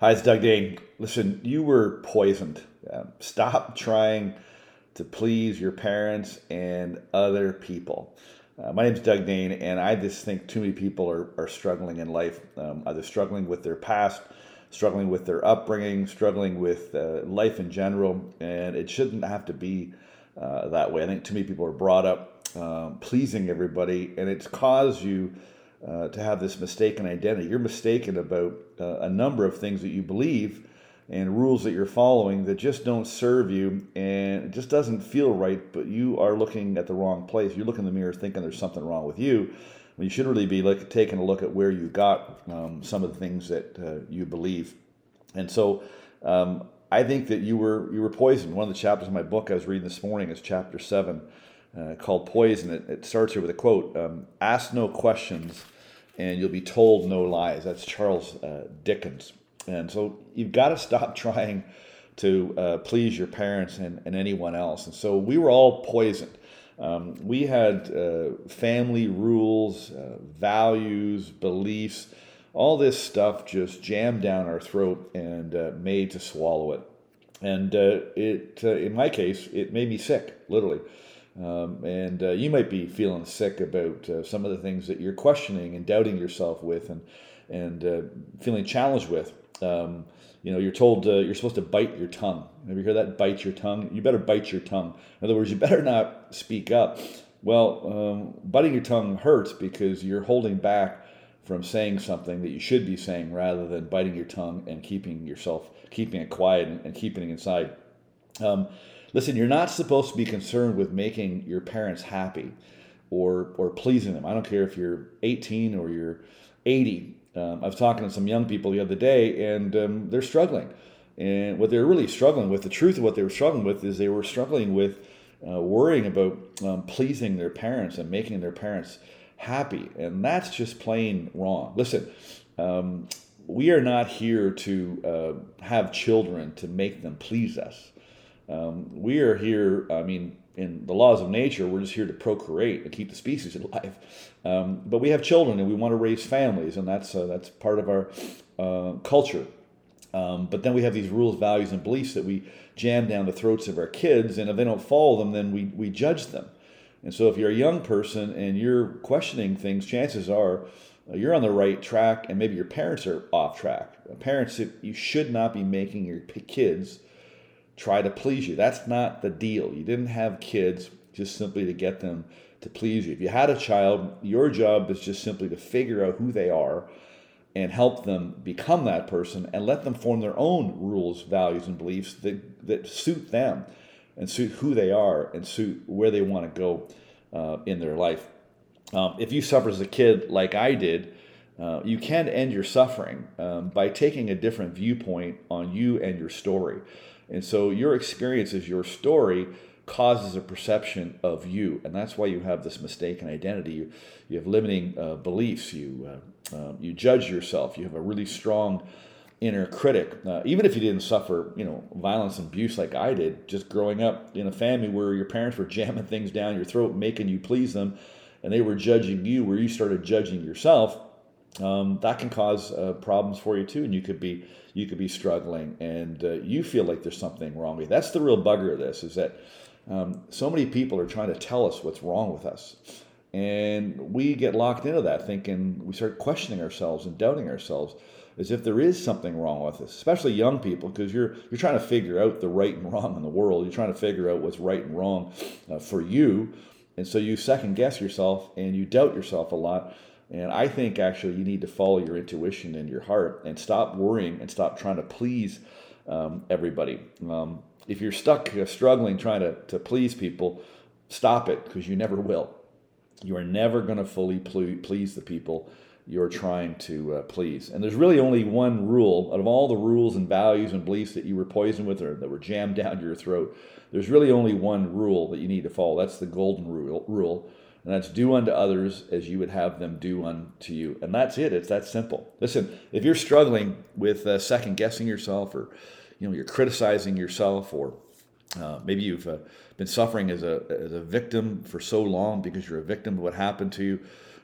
Hi, it's Doug Dane. Listen, you were poisoned. Um, stop trying to please your parents and other people. Uh, my name is Doug Dane, and I just think too many people are, are struggling in life, um, either struggling with their past, struggling with their upbringing, struggling with uh, life in general, and it shouldn't have to be uh, that way. I think too many people are brought up um, pleasing everybody, and it's caused you uh, to have this mistaken identity. You're mistaken about uh, a number of things that you believe and rules that you're following that just don't serve you and it just doesn't feel right, but you are looking at the wrong place. You look in the mirror thinking there's something wrong with you when you should really be like, taking a look at where you got um, some of the things that uh, you believe. And so um, I think that you were you were poisoned. One of the chapters in my book I was reading this morning is chapter seven uh, called Poison. It, it, starts here with a quote um, Ask no questions, and you'll be told no lies. That's Charles uh, Dickens. And so you've got to stop trying to uh, please your parents and, and anyone else. And so we were all poisoned. Um, we had uh, family rules, uh, values, beliefs, all this stuff just jammed down our throat and uh, made to swallow it. And it, in my case, it made me sick, literally. Um, and uh, you might be feeling sick about uh, some of the things that you're questioning and doubting yourself with and, and uh, feeling challenged with. Um, you know, you're told uh, you're supposed to bite your tongue. Have you heard that? Bite your tongue. You better bite your tongue. In other words, you better not speak up. Well, um, biting your tongue hurts because you're holding back from saying something that you should be saying rather than biting your tongue and keeping yourself, keeping it quiet and, and keeping it inside. Um, Listen, you're not supposed to be concerned with making your parents happy or or pleasing them. I don't care if you're 18 or you're 80. Um, I was talking to some young people the other day, and um, they're struggling. And what they're really struggling with, the truth of what they were struggling with, is they were struggling with uh, worrying about um, pleasing their parents and making their parents happy. And that's just plain wrong. Listen, um, we are not here to uh, have children to make them please us. Um, we are here, I mean, in the laws of nature, we're just here to procreate and keep the species alive. Um, but we have children and we want to raise families, and that's, uh, that's part of our uh, culture. Um, but then we have these rules, values, and beliefs that we jam down the throats of our kids, and if they don't follow them, then we, we judge them. And so if you're a young person and you're questioning things, chances are uh, you're on the right track, and maybe your parents are off track. Parents, you should not be making your kids try to please you. That's not the deal. You didn't have kids just simply to get them to please you. If you had a child, your job is just simply to figure out who they are and help them become that person and let them form their own rules, values, and beliefs that, that suit them and suit who they are and suit where they want to go uh, in their life. Um, if you suffer as a kid like I did, uh, you can end your suffering um, by taking a different viewpoint on you and your story. And so your experiences, your story causes a perception of you, and that's why you have this mistaken identity. You, you have limiting uh, beliefs. You uh, uh, you judge yourself. You have a really strong inner critic. Uh, even if you didn't suffer, you know, violence and abuse like I did, just growing up in a family where your parents were jamming things down your throat, making you please them, and they were judging you, where you started judging yourself um, that can cause uh, problems for you too, and you could be you could be struggling, and uh, you feel like there's something wrong with you. That's the real bugger of this is that um, so many people are trying to tell us what's wrong with us, and we get locked into that, thinking we start questioning ourselves and doubting ourselves as if there is something wrong with us, especially young people, because you're you're trying to figure out the right and wrong in the world. You're trying to figure out what's right and wrong uh, for you, and so you second guess yourself and you doubt yourself a lot and I think actually you need to follow your intuition and your heart and stop worrying and stop trying to please um, everybody. Um, if you're stuck uh, struggling trying to, to please people, stop it because you never will. You are never going to fully please the people you're trying to uh, please. And there's really only one rule out of all the rules and values and beliefs that you were poisoned with or that were jammed down your throat. There's really only one rule that you need to follow. That's the golden rule. rule and that's do unto others as you would have them do unto you. And that's it. It's that simple. Listen, if you're struggling with uh, second guessing yourself, or you know you're criticizing yourself, or uh, maybe you've uh, been suffering as a as a victim for so long because you're a victim of what happened to you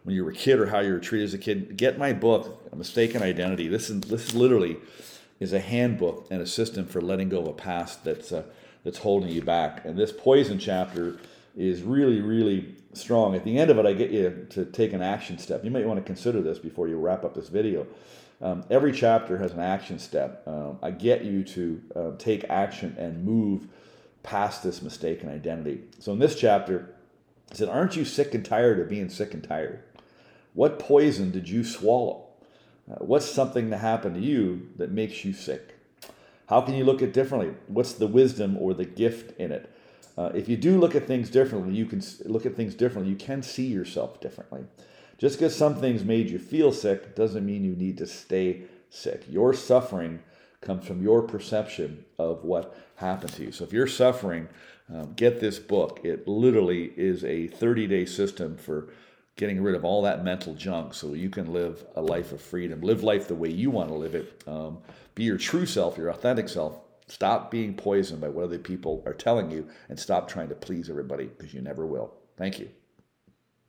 when you were a kid or how you were treated as a kid, get my book, A Mistaken Identity. This is this is literally is a handbook and a system for letting go of a past that's uh, that's holding you back. And this poison chapter is really, really strong. At the end of it, I get you to take an action step. You might want to consider this before you wrap up this video. Um, every chapter has an action step. Um, I get you to uh, take action and move past this mistaken identity. So in this chapter, I said, Aren't you sick and tired of being sick and tired? What poison did you swallow? Uh, what's something that happened to you that makes you sick? How can you look at differently? What's the wisdom or the gift in it? Uh, if you do look at things differently, you can look at things differently. You can see yourself differently. Just because some things made you feel sick doesn't mean you need to stay sick. Your suffering comes from your perception of what happened to you. So if you're suffering, um, get this book. It literally is a 30 day system for getting rid of all that mental junk so you can live a life of freedom. Live life the way you want to live it. Um, be your true self, your authentic self. Stop being poisoned by what other people are telling you and stop trying to please everybody because you never will. Thank you.